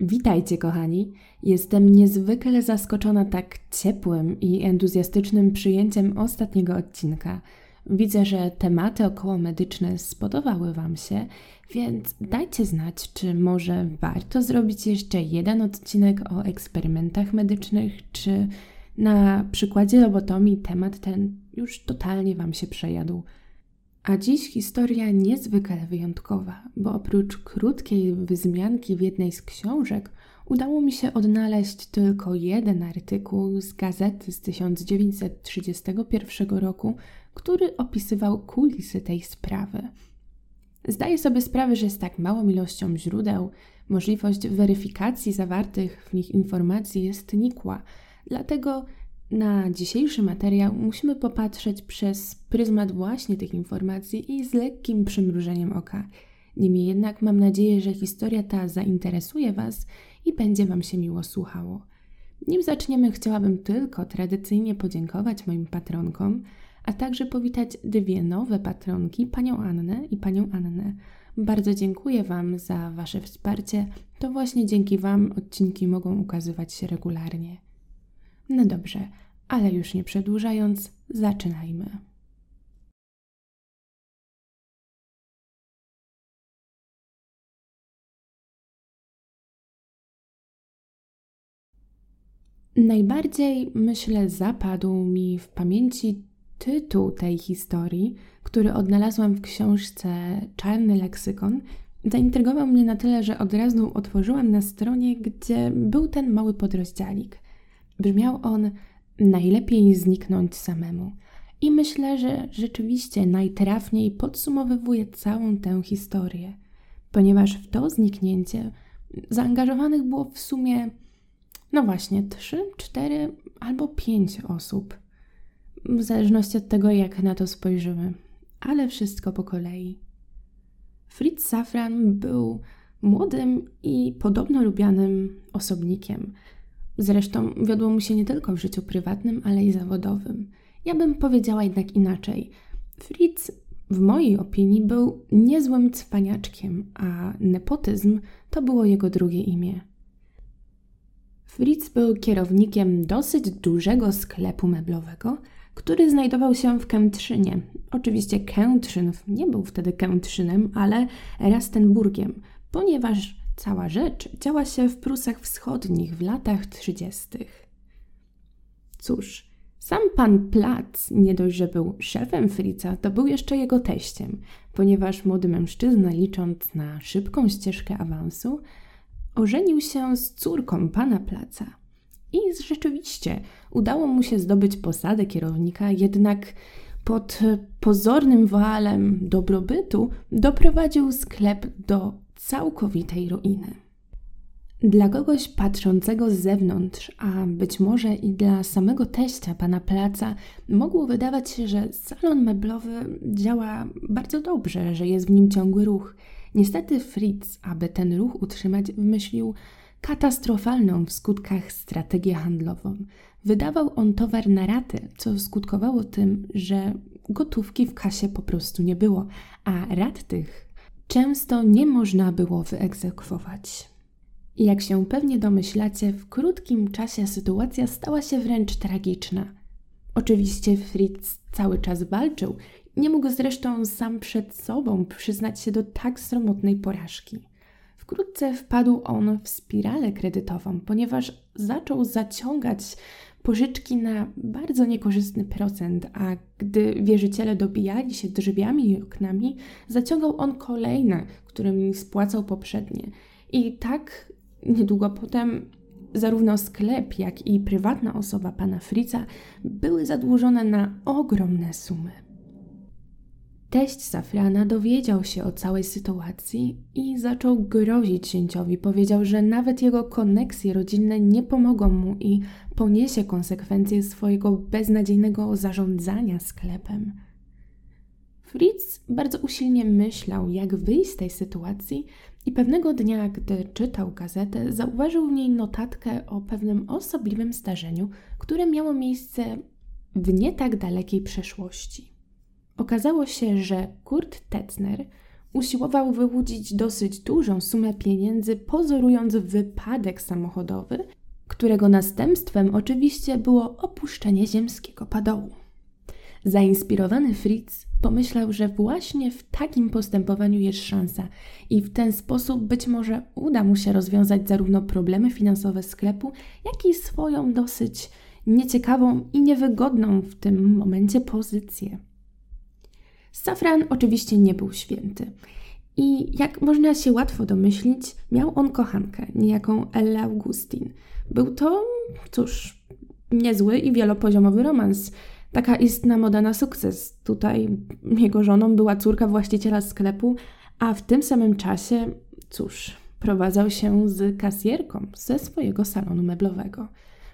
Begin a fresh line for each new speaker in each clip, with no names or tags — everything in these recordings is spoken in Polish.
Witajcie, kochani. Jestem niezwykle zaskoczona tak ciepłym i entuzjastycznym przyjęciem ostatniego odcinka. Widzę, że tematy około medyczne spodobały Wam się, więc dajcie znać, czy może warto zrobić jeszcze jeden odcinek o eksperymentach medycznych, czy na przykładzie lobotomii temat ten już totalnie Wam się przejadł. A dziś historia niezwykle wyjątkowa, bo oprócz krótkiej wzmianki w jednej z książek, udało mi się odnaleźć tylko jeden artykuł z gazety z 1931 roku, który opisywał kulisy tej sprawy. Zdaję sobie sprawę, że z tak małą ilością źródeł możliwość weryfikacji zawartych w nich informacji jest nikła, dlatego na dzisiejszy materiał musimy popatrzeć przez pryzmat właśnie tych informacji i z lekkim przymrużeniem oka. Niemniej jednak mam nadzieję, że historia ta zainteresuje Was i będzie Wam się miło słuchało. Nim zaczniemy, chciałabym tylko tradycyjnie podziękować moim patronkom, a także powitać dwie nowe patronki, panią Annę i panią Annę. Bardzo dziękuję Wam za Wasze wsparcie. To właśnie dzięki Wam odcinki mogą ukazywać się regularnie. No dobrze, ale już nie przedłużając, zaczynajmy. Najbardziej, myślę, zapadł mi w pamięci tytuł tej historii, który odnalazłam w książce Czarny leksykon. Zaintrygował mnie na tyle, że od razu otworzyłam na stronie, gdzie był ten mały podrozdziałik. Brzmiał on najlepiej zniknąć samemu. I myślę, że rzeczywiście najtrafniej podsumowywuje całą tę historię, ponieważ w to zniknięcie zaangażowanych było w sumie, no właśnie, trzy, cztery albo pięć osób, w zależności od tego, jak na to spojrzymy, ale wszystko po kolei. Fritz Safran był młodym i podobno lubianym osobnikiem – Zresztą wiodło mu się nie tylko w życiu prywatnym, ale i zawodowym. Ja bym powiedziała jednak inaczej. Fritz, w mojej opinii, był niezłym cwaniaczkiem, a nepotyzm to było jego drugie imię. Fritz był kierownikiem dosyć dużego sklepu meblowego, który znajdował się w Kętrzynie. Oczywiście Kętrzyn nie był wtedy Kętrzynem, ale Rastenburgiem, ponieważ Cała rzecz działa się w Prusach Wschodnich w latach 30. Cóż, sam pan Plac nie dość, że był szefem Fritza, to był jeszcze jego teściem, ponieważ młody mężczyzna, licząc na szybką ścieżkę awansu, ożenił się z córką pana Placa. I rzeczywiście udało mu się zdobyć posadę kierownika, jednak pod pozornym walem dobrobytu doprowadził sklep do całkowitej ruiny. Dla kogoś patrzącego z zewnątrz, a być może i dla samego teścia pana Placa, mogło wydawać się, że salon meblowy działa bardzo dobrze, że jest w nim ciągły ruch. Niestety Fritz, aby ten ruch utrzymać, wymyślił katastrofalną w skutkach strategię handlową. Wydawał on towar na raty, co skutkowało tym, że gotówki w kasie po prostu nie było, a rat tych często nie można było wyegzekwować. Jak się pewnie domyślacie, w krótkim czasie sytuacja stała się wręcz tragiczna. Oczywiście Fritz cały czas walczył, nie mógł zresztą sam przed sobą przyznać się do tak sromotnej porażki. Wkrótce wpadł on w spiralę kredytową, ponieważ zaczął zaciągać pożyczki na bardzo niekorzystny procent, a gdy wierzyciele dobijali się drzwiami i oknami, zaciągał on kolejne, którymi spłacał poprzednie. I tak niedługo potem zarówno sklep, jak i prywatna osoba pana Fritza były zadłużone na ogromne sumy. Teść Safrana dowiedział się o całej sytuacji i zaczął grozić księciowi. Powiedział, że nawet jego koneksje rodzinne nie pomogą mu i poniesie konsekwencje swojego beznadziejnego zarządzania sklepem. Fritz bardzo usilnie myślał, jak wyjść z tej sytuacji, i pewnego dnia, gdy czytał gazetę, zauważył w niej notatkę o pewnym osobliwym zdarzeniu, które miało miejsce w nie tak dalekiej przeszłości. Okazało się, że Kurt Tetzner usiłował wyłudzić dosyć dużą sumę pieniędzy, pozorując wypadek samochodowy, którego następstwem oczywiście było opuszczenie ziemskiego padołu. Zainspirowany Fritz pomyślał, że właśnie w takim postępowaniu jest szansa i w ten sposób być może uda mu się rozwiązać zarówno problemy finansowe sklepu, jak i swoją dosyć nieciekawą i niewygodną w tym momencie pozycję. Safran oczywiście nie był święty. I jak można się łatwo domyślić, miał on kochankę, niejaką Ella Augustin. Był to, cóż, niezły i wielopoziomowy romans. Taka istna moda na sukces. Tutaj jego żoną była córka właściciela sklepu, a w tym samym czasie, cóż, prowadzał się z kasjerką ze swojego salonu meblowego.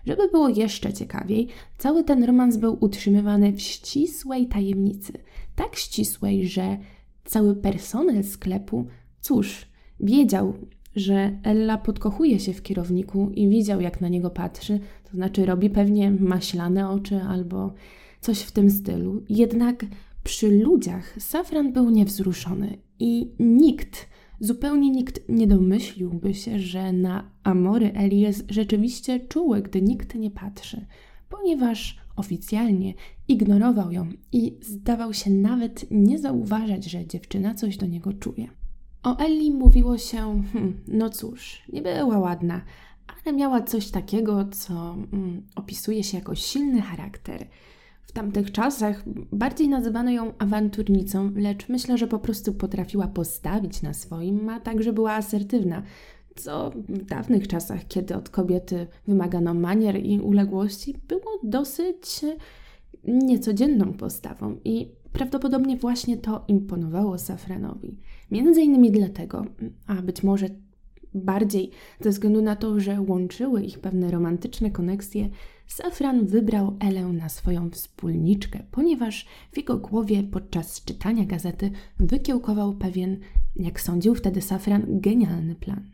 Żeby było jeszcze ciekawiej, cały ten romans był utrzymywany w ścisłej tajemnicy. Tak ścisłej, że cały personel sklepu, cóż, wiedział, że Ella podkochuje się w kierowniku i widział, jak na niego patrzy, to znaczy robi pewnie maślane oczy albo coś w tym stylu. Jednak przy ludziach Safran był niewzruszony i nikt, zupełnie nikt nie domyśliłby się, że na Amory Eli jest rzeczywiście czuły, gdy nikt nie patrzy, ponieważ oficjalnie ignorował ją i zdawał się nawet nie zauważać, że dziewczyna coś do niego czuje. O Ellie mówiło się, hmm, no cóż, nie była ładna, ale miała coś takiego, co mm, opisuje się jako silny charakter. Tamtych czasach bardziej nazywano ją awanturnicą, lecz myślę, że po prostu potrafiła postawić na swoim, a także była asertywna, co w dawnych czasach, kiedy od kobiety wymagano manier i uległości, było dosyć niecodzienną postawą i prawdopodobnie właśnie to imponowało Safranowi. Między innymi dlatego, a być może bardziej ze względu na to, że łączyły ich pewne romantyczne koneksje, Safran wybrał Elę na swoją wspólniczkę, ponieważ w jego głowie podczas czytania gazety wykiełkował pewien, jak sądził wtedy Safran, genialny plan.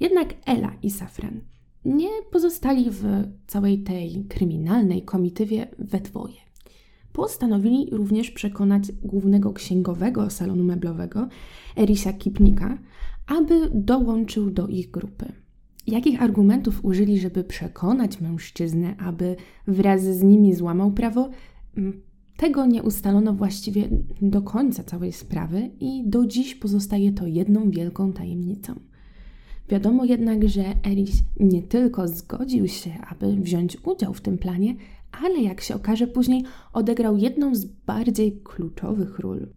Jednak Ela i Safran nie pozostali w całej tej kryminalnej komitywie we dwoje. Postanowili również przekonać głównego księgowego salonu meblowego, Erisa Kipnika, aby dołączył do ich grupy. Jakich argumentów użyli, żeby przekonać mężczyznę, aby wraz z nimi złamał prawo? Mm, tego nie ustalono właściwie do końca całej sprawy i do dziś pozostaje to jedną wielką tajemnicą. Wiadomo jednak, że Eris nie tylko zgodził się, aby wziąć udział w tym planie, ale jak się okaże później, odegrał jedną z bardziej kluczowych ról.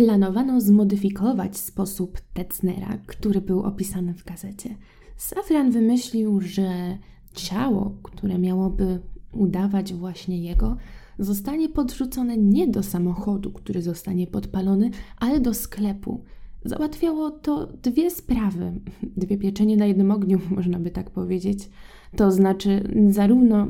Planowano zmodyfikować sposób Tecnera, który był opisany w gazecie. Safran wymyślił, że ciało, które miałoby udawać właśnie jego, zostanie podrzucone nie do samochodu, który zostanie podpalony, ale do sklepu, Załatwiało to dwie sprawy, dwie pieczenie na jednym ogniu, można by tak powiedzieć. To znaczy, zarówno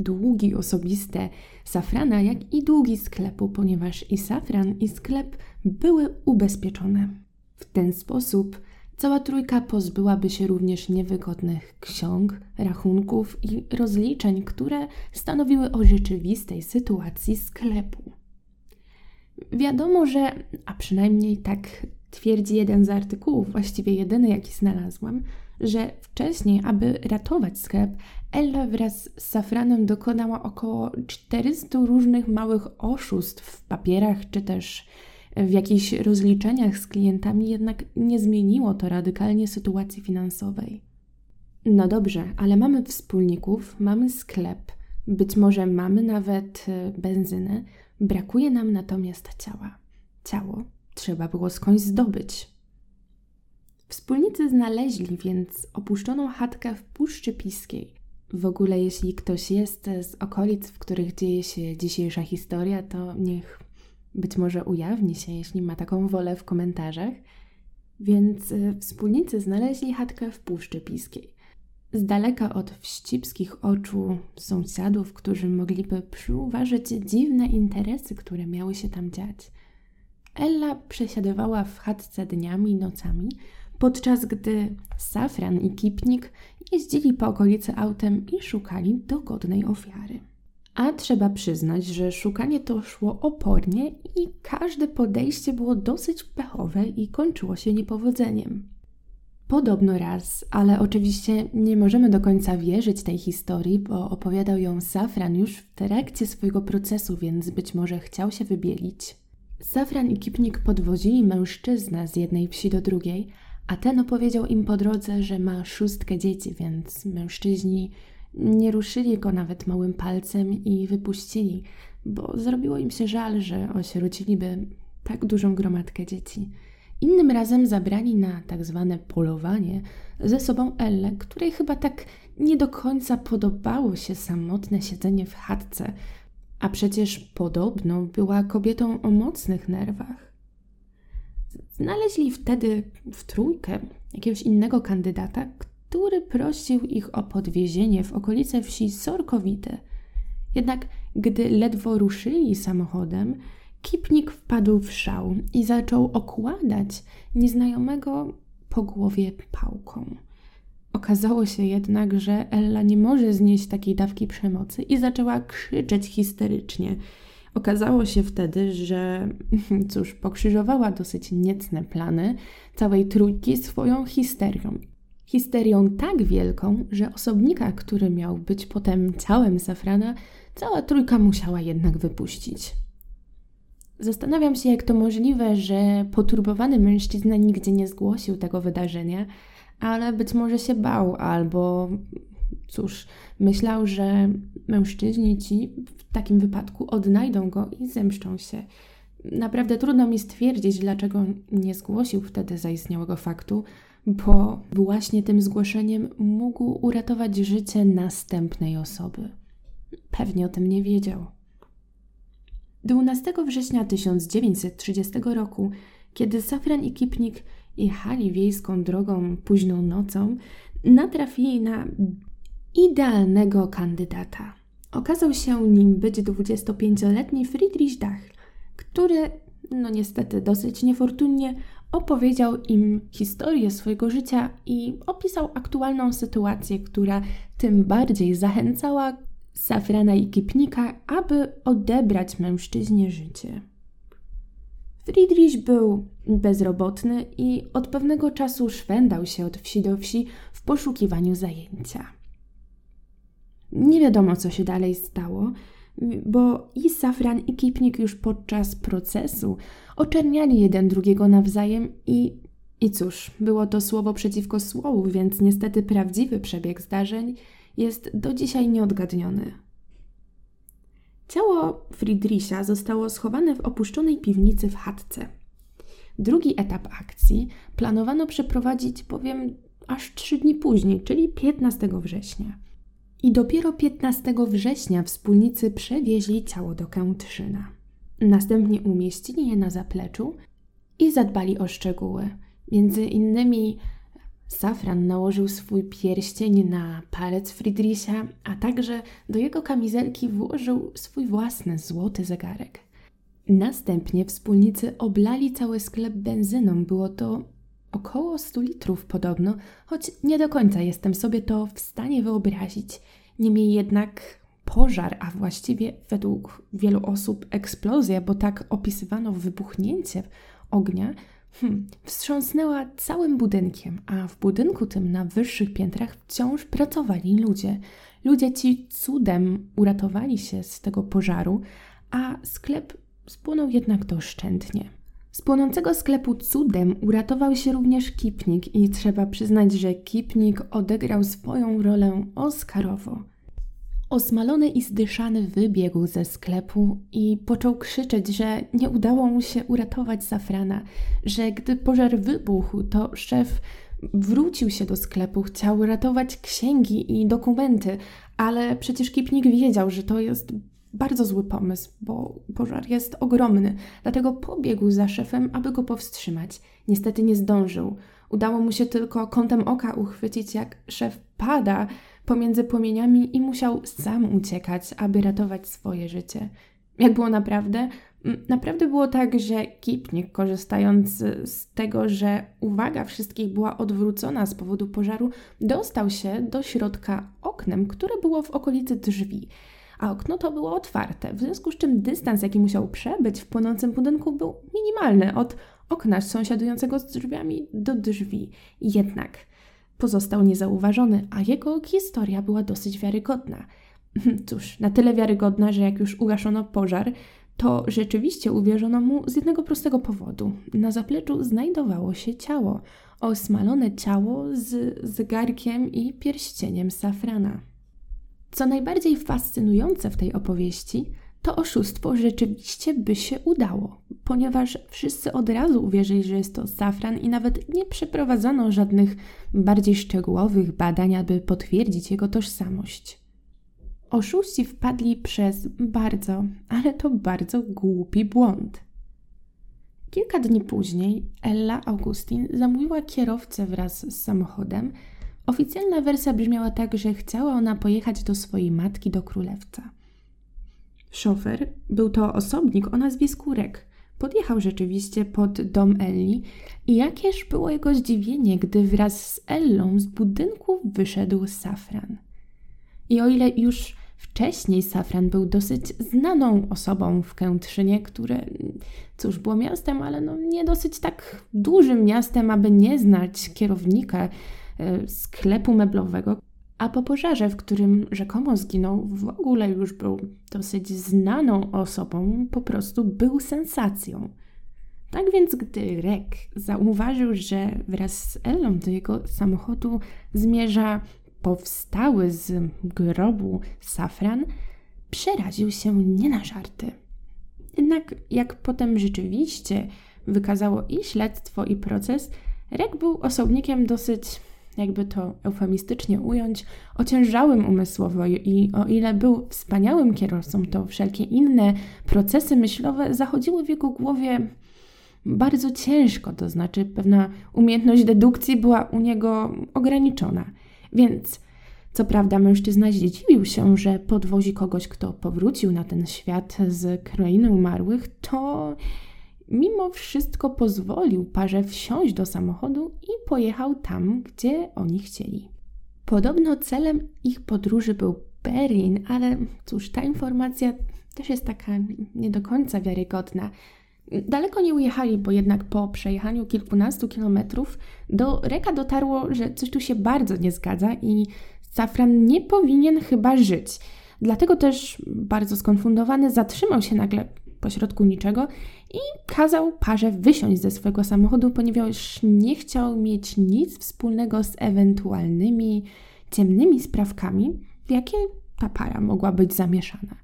długi osobiste safrana, jak i długi sklepu, ponieważ i safran, i sklep były ubezpieczone. W ten sposób cała trójka pozbyłaby się również niewygodnych ksiąg, rachunków i rozliczeń, które stanowiły o rzeczywistej sytuacji sklepu. Wiadomo, że, a przynajmniej tak Twierdzi jeden z artykułów, właściwie jedyny jaki znalazłam, że wcześniej, aby ratować sklep, Ella wraz z Safranem dokonała około 400 różnych małych oszustw w papierach czy też w jakichś rozliczeniach z klientami, jednak nie zmieniło to radykalnie sytuacji finansowej. No dobrze, ale mamy wspólników, mamy sklep, być może mamy nawet e, benzynę, brakuje nam natomiast ciała. Ciało trzeba było skądś zdobyć. Wspólnicy znaleźli więc opuszczoną chatkę w Puszczy Piskiej. W ogóle, jeśli ktoś jest z okolic, w których dzieje się dzisiejsza historia, to niech być może ujawni się, jeśli ma taką wolę w komentarzach. Więc y, wspólnicy znaleźli chatkę w Puszczy Piskiej. Z daleka od wścibskich oczu sąsiadów, którzy mogliby przyuważyć dziwne interesy, które miały się tam dziać. Ella przesiadywała w chatce dniami i nocami, podczas gdy Safran i Kipnik jeździli po okolicy autem i szukali dogodnej ofiary. A trzeba przyznać, że szukanie to szło opornie i każde podejście było dosyć pechowe i kończyło się niepowodzeniem. Podobno raz, ale oczywiście nie możemy do końca wierzyć tej historii, bo opowiadał ją Safran już w trakcie swojego procesu, więc być może chciał się wybielić. Safran i Kipnik podwozili mężczyznę z jednej wsi do drugiej, a ten opowiedział im po drodze, że ma szóstkę dzieci, więc mężczyźni nie ruszyli go nawet małym palcem i wypuścili, bo zrobiło im się żal, że osierociliby tak dużą gromadkę dzieci. Innym razem zabrali na tak zwane polowanie ze sobą Ellę, której chyba tak nie do końca podobało się samotne siedzenie w chatce, a przecież podobno była kobietą o mocnych nerwach. Znaleźli wtedy w trójkę jakiegoś innego kandydata, który prosił ich o podwiezienie w okolice wsi Sorkowite. Jednak gdy ledwo ruszyli samochodem, Kipnik wpadł w szał i zaczął okładać nieznajomego po głowie pałką. Okazało się jednak, że Ella nie może znieść takiej dawki przemocy i zaczęła krzyczeć histerycznie. Okazało się wtedy, że cóż, pokrzyżowała dosyć niecne plany całej trójki swoją histerią. Histerią tak wielką, że osobnika, który miał być potem ciałem Safrana, cała trójka musiała jednak wypuścić. Zastanawiam się, jak to możliwe, że poturbowany mężczyzna nigdzie nie zgłosił tego wydarzenia, ale być może się bał, albo cóż, myślał, że mężczyźni ci w takim wypadku odnajdą go i zemszczą się. Naprawdę trudno mi stwierdzić, dlaczego nie zgłosił wtedy zaistniałego faktu, bo właśnie tym zgłoszeniem mógł uratować życie następnej osoby. Pewnie o tym nie wiedział. 12 września 1930 roku, kiedy Safran i Kipnik jechali wiejską drogą późną nocą, natrafili na idealnego kandydata. Okazał się nim być 25-letni Friedrich Dach, który, no niestety dosyć niefortunnie, opowiedział im historię swojego życia i opisał aktualną sytuację, która tym bardziej zachęcała Safrana i Kipnika, aby odebrać mężczyźnie życie. Friedrich był bezrobotny i od pewnego czasu szwendał się od wsi do wsi w poszukiwaniu zajęcia. Nie wiadomo, co się dalej stało, bo i Safran i Kipnik już podczas procesu oczerniali jeden drugiego nawzajem i, i cóż, było to słowo przeciwko słowu, więc niestety prawdziwy przebieg zdarzeń jest do dzisiaj nieodgadniony. Ciało Friedricha zostało schowane w opuszczonej piwnicy w chatce. Drugi etap akcji planowano przeprowadzić bowiem aż trzy dni później, czyli 15 września. I dopiero 15 września wspólnicy przewieźli ciało do Kętrzyna. Następnie umieścili je na zapleczu i zadbali o szczegóły. Między innymi Safran nałożył swój pierścień na palec Friedricha, a także do jego kamizelki włożył swój własny złoty zegarek. Następnie wspólnicy oblali cały sklep benzyną. Było to około 100 litrów podobno, choć nie do końca jestem sobie to w stanie wyobrazić. Niemniej jednak pożar, a właściwie według wielu osób eksplozja, bo tak opisywano wybuchnięcie ognia, hmm, wstrząsnęła całym budynkiem, a w budynku tym na wyższych piętrach wciąż pracowali ludzie. Ludzie ci cudem uratowali się z tego pożaru, a sklep spłonął jednak doszczętnie. Z płonącego sklepu cudem uratował się również Kipnik i trzeba przyznać, że Kipnik odegrał swoją rolę Oscarowo. Osmalony i zdyszany wybiegł ze sklepu i począł krzyczeć, że nie udało mu się uratować Safrana, że gdy pożar wybuchł, to szef wrócił się do sklepu, chciał ratować księgi i dokumenty, ale przecież Kipnik wiedział, że to jest bardzo zły pomysł, bo pożar jest ogromny, dlatego pobiegł za szefem, aby go powstrzymać. Niestety nie zdążył. Udało mu się tylko kątem oka uchwycić, jak szef pada pomiędzy płomieniami i musiał sam uciekać, aby ratować swoje życie. Jak było naprawdę? Mm, naprawdę było tak, że Kipnik, korzystając z tego, że uwaga wszystkich była odwrócona z powodu pożaru, dostał się do środka oknem, które było w okolicy drzwi. A okno to było otwarte, w związku z czym dystans, jaki musiał przebyć w płonącym budynku, był minimalny od okna sąsiadującego z drzwiami do drzwi. Jednak pozostał niezauważony, a jego historia była dosyć wiarygodna. Cóż, na tyle wiarygodna, że jak już ugaszono pożar, to rzeczywiście uwierzono mu z jednego prostego powodu. Na zapleczu znajdowało się ciało, osmalone ciało z zegarkiem i pierścieniem safrana. Co najbardziej fascynujące w tej opowieści, to oszustwo rzeczywiście by się udało, ponieważ wszyscy od razu uwierzyli, że jest to safran i nawet nie przeprowadzono żadnych bardziej szczegółowych badań, aby potwierdzić jego tożsamość. Oszuści wpadli przez bardzo, ale to bardzo głupi błąd. Kilka dni później Ella Augustin zamówiła kierowcę wraz z samochodem. Oficjalna wersja brzmiała tak, że chciała ona pojechać do swojej matki do królewca. Szofer był to osobnik o nazwisku Rek. Podjechał rzeczywiście pod dom Elli i jakież było jego zdziwienie, gdy wraz z Ellą z budynku wyszedł Safran. I o ile już wcześniej Safran był dosyć znaną osobą w Kętrzynie, które, cóż, było miastem, ale no nie dosyć tak dużym miastem, aby nie znać kierownika sklepu meblowego, a po pożarze, w którym rzekomo zginął, w ogóle już był dosyć znaną osobą, po prostu był sensacją. Tak więc, gdy Rek zauważył, że wraz z Ellą do jego samochodu zmierza powstały z grobu safran, przeraził się nie na żarty. Jednak, jak potem rzeczywiście wykazało i śledztwo, i proces, Rek był osobnikiem dosyć jakby to eufemistycznie ująć, ociężałym umysłowo i o ile był wspaniałym kierowcą, to wszelkie inne procesy myślowe zachodziły w jego głowie bardzo ciężko, to znaczy pewna umiejętność dedukcji była u niego ograniczona. Więc co prawda mężczyzna zdziwił się, że podwozi kogoś, kto powrócił na ten świat z krainy umarłych, to mimo wszystko pozwolił parze wsiąść do samochodu i pojechał tam, gdzie oni chcieli. Podobno celem ich podróży był Berlin, ale cóż, ta informacja też jest taka nie do końca wiarygodna. Daleko nie ujechali, bo jednak po przejechaniu kilkunastu kilometrów do Reka dotarło, że coś tu się bardzo nie zgadza i Safran nie powinien chyba żyć. Dlatego też bardzo skonfundowany zatrzymał się nagle pośrodku niczego i kazał parze wysiąść ze swojego samochodu, ponieważ nie chciał mieć nic wspólnego z ewentualnymi ciemnymi sprawkami, w jakie ta para mogła być zamieszana.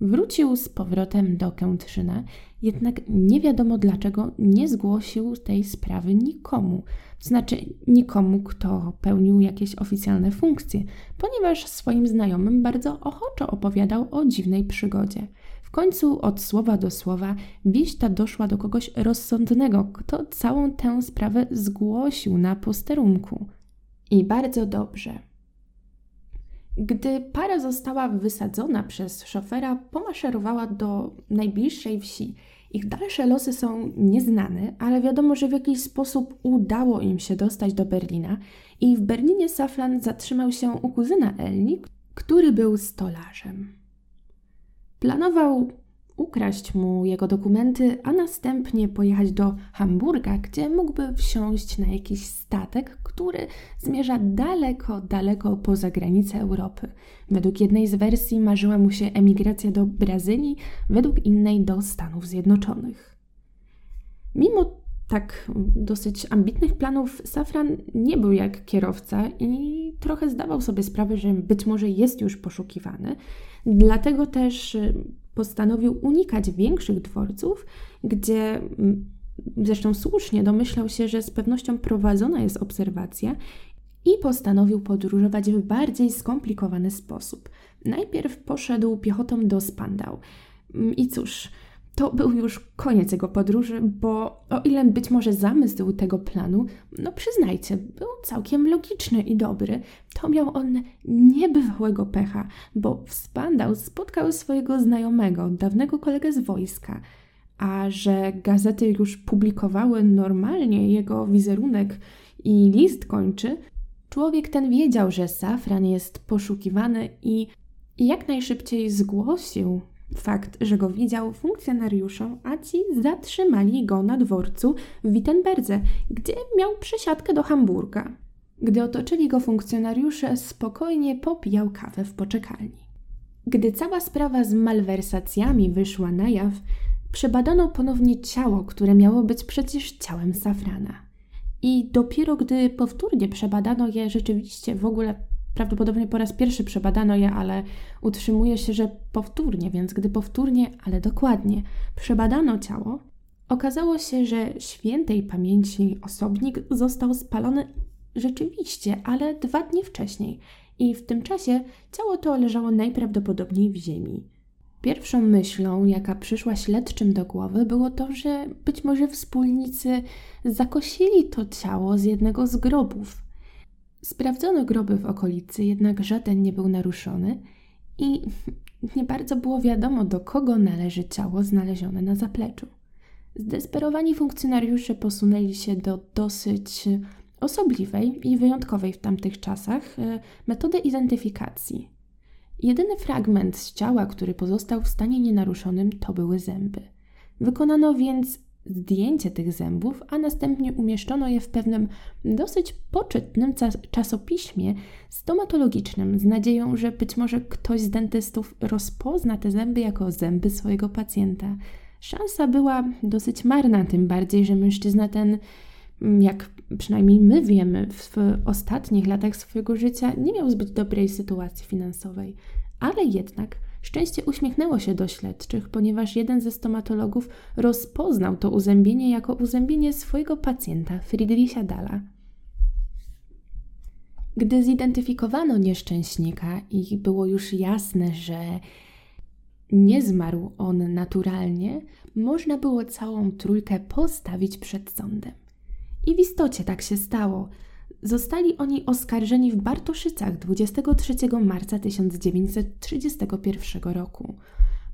Wrócił z powrotem do Kętrzyna, jednak nie wiadomo dlaczego nie zgłosił tej sprawy nikomu, znaczy nikomu, kto pełnił jakieś oficjalne funkcje, ponieważ swoim znajomym bardzo ochoczo opowiadał o dziwnej przygodzie. W końcu od słowa do słowa wieść ta doszła do kogoś rozsądnego, kto całą tę sprawę zgłosił na posterunku. I bardzo dobrze. Gdy para została wysadzona przez szofera, pomaszerowała do najbliższej wsi. Ich dalsze losy są nieznane, ale wiadomo, że w jakiś sposób udało im się dostać do Berlina i w Berlinie Safran zatrzymał się u kuzyna Elni, który był stolarzem. Planował ukraść mu jego dokumenty, a następnie pojechać do Hamburga, gdzie mógłby wsiąść na jakiś statek, który zmierza daleko, daleko poza granice Europy. Według jednej z wersji marzyła mu się emigracja do Brazylii, według innej do Stanów Zjednoczonych. Mimo tak dosyć ambitnych planów, Safran nie był jak kierowca i trochę zdawał sobie sprawę, że być może jest już poszukiwany. Dlatego też postanowił unikać większych dworców, gdzie mm, zresztą słusznie domyślał się, że z pewnością prowadzona jest obserwacja i postanowił podróżować w bardziej skomplikowany sposób. Najpierw poszedł piechotą do Spandau. Mm, I cóż, to był już koniec jego podróży, bo o ile być może zamysł tego planu, no przyznajcie, był całkiem logiczny i dobry, to miał on niebywałego pecha, bo w Spandau spotkał swojego znajomego, dawnego kolegę z wojska, a że gazety już publikowały normalnie jego wizerunek i list kończy, człowiek ten wiedział, że Safran jest poszukiwany i jak najszybciej zgłosił fakt, że go widział funkcjonariuszom, a ci zatrzymali go na dworcu w Wittenberdze, gdzie miał przesiadkę do Hamburga. Gdy otoczyli go funkcjonariusze, spokojnie popijał kawę w poczekalni. Gdy cała sprawa z malwersacjami wyszła na jaw, przebadano ponownie ciało, które miało być przecież ciałem Safrana. I dopiero gdy powtórnie przebadano je rzeczywiście w ogóle prawdopodobnie po raz pierwszy przebadano je, ale utrzymuje się, że powtórnie, więc gdy powtórnie, ale dokładnie przebadano ciało, okazało się, że świętej pamięci osobnik został spalony rzeczywiście, ale dwa dni wcześniej i w tym czasie ciało to leżało najprawdopodobniej w ziemi. Pierwszą myślą, jaka przyszła śledczym do głowy, było to, że być może wspólnicy zakosili to ciało z jednego z grobów. Sprawdzono groby w okolicy, jednak żaden nie był naruszony i nie bardzo było wiadomo, do kogo należy ciało znalezione na zapleczu. Zdesperowani funkcjonariusze posunęli się do dosyć osobliwej i wyjątkowej w tamtych czasach e, metody identyfikacji. Jedyny fragment z ciała, który pozostał w stanie nienaruszonym, to były zęby. Wykonano więc zdjęcie tych zębów, a następnie umieszczono je w pewnym dosyć poczytnym czasopiśmie stomatologicznym z nadzieją, że być może ktoś z dentystów rozpozna te zęby jako zęby swojego pacjenta. Szansa była dosyć marna, tym bardziej, że mężczyzna ten, jak przynajmniej my wiemy, w ostatnich latach swojego życia nie miał zbyt dobrej sytuacji finansowej, ale jednak Szczęście uśmiechnęło się do śledczych, ponieważ jeden ze stomatologów rozpoznał to uzębienie jako uzębienie swojego pacjenta, Friedricha Dala. Gdy zidentyfikowano nieszczęśnika i było już jasne, że nie zmarł on naturalnie, można było całą trójkę postawić przed sądem. I w istocie tak się stało. Zostali oni oskarżeni w Bartoszycach 23 marca 1931 roku.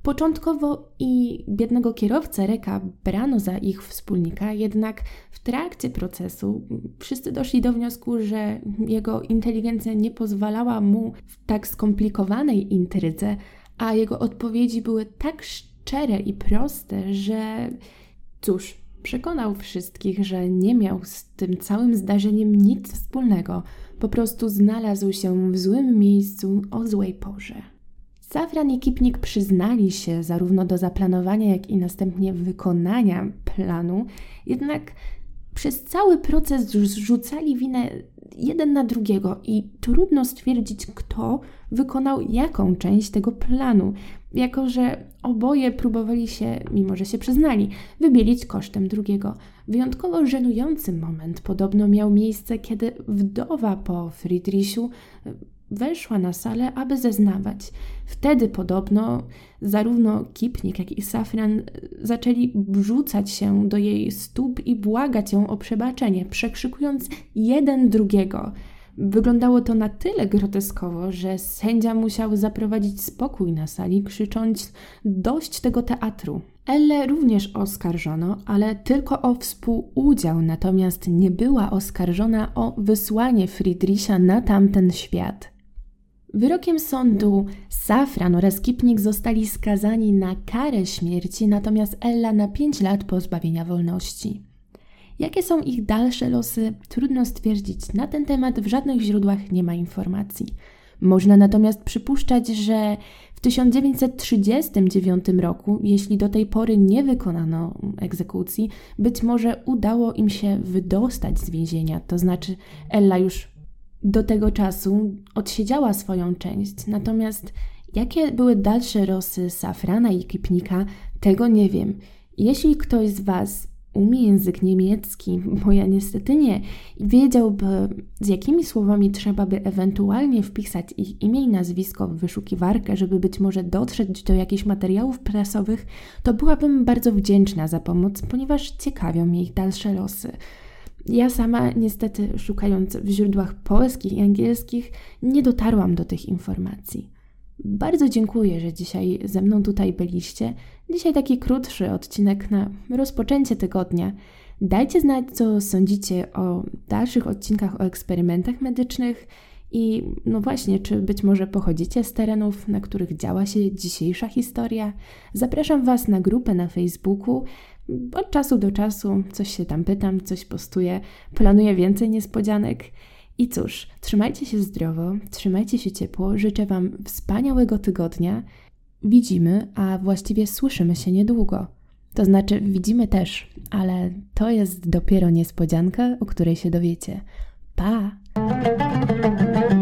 Początkowo i biednego kierowcę Reka brano za ich wspólnika, jednak w trakcie procesu wszyscy doszli do wniosku, że jego inteligencja nie pozwalała mu w tak skomplikowanej intrydze, a jego odpowiedzi były tak szczere i proste, że cóż, Przekonał wszystkich, że nie miał z tym całym zdarzeniem nic wspólnego, po prostu znalazł się w złym miejscu o złej porze. Safran i Kipnik przyznali się zarówno do zaplanowania, jak i następnie wykonania planu, jednak przez cały proces rzucali winę jeden na drugiego i trudno stwierdzić, kto wykonał jaką część tego planu, jako że oboje próbowali się, mimo że się przyznali, wybielić kosztem drugiego. Wyjątkowo żenujący moment podobno miał miejsce, kiedy wdowa po Friedrichu weszła na salę, aby zeznawać. Wtedy podobno zarówno Kipnik, jak i Safran zaczęli rzucać się do jej stóp i błagać ją o przebaczenie, przekrzykując jeden drugiego. Wyglądało to na tyle groteskowo, że sędzia musiał zaprowadzić spokój na sali, krzycząc dość tego teatru. Elle również oskarżono, ale tylko o współudział, natomiast nie była oskarżona o wysłanie Friedricha na tamten świat. Wyrokiem sądu Safran oraz Kipnik zostali skazani na karę śmierci, natomiast Ella na 5 lat pozbawienia wolności. Jakie są ich dalsze losy, trudno stwierdzić. Na ten temat w żadnych źródłach nie ma informacji. Można natomiast przypuszczać, że w 1939 roku, jeśli do tej pory nie wykonano egzekucji, być może udało im się wydostać z więzienia, to znaczy Ella już do tego czasu odsiedziała swoją część, natomiast jakie były dalsze losy Safrana i Kipnika, tego nie wiem. Jeśli ktoś z Was umie język niemiecki, bo ja niestety nie, wiedziałby, z jakimi słowami trzeba by ewentualnie wpisać ich imię i nazwisko w wyszukiwarkę, żeby być może dotrzeć do jakichś materiałów prasowych, to byłabym bardzo wdzięczna za pomoc, ponieważ ciekawią mnie ich dalsze losy. Ja sama, niestety, szukając w źródłach polskich i angielskich, nie dotarłam do tych informacji. Bardzo dziękuję, że dzisiaj ze mną tutaj byliście. Dzisiaj taki krótszy odcinek na rozpoczęcie tygodnia. Dajcie znać, co sądzicie o dalszych odcinkach o eksperymentach medycznych I no właśnie, czy być może pochodzicie z terenów, na których działa się dzisiejsza historia? Zapraszam Was na grupę na Facebooku. Od czasu do czasu coś się tam pytam, coś postuję, planuję więcej niespodzianek. I cóż, trzymajcie się zdrowo, trzymajcie się ciepło, życzę Wam wspaniałego tygodnia. Widzimy, a właściwie słyszymy się niedługo. To znaczy, widzimy też, ale to jest dopiero niespodzianka, o której się dowiecie. Pa! Thank you.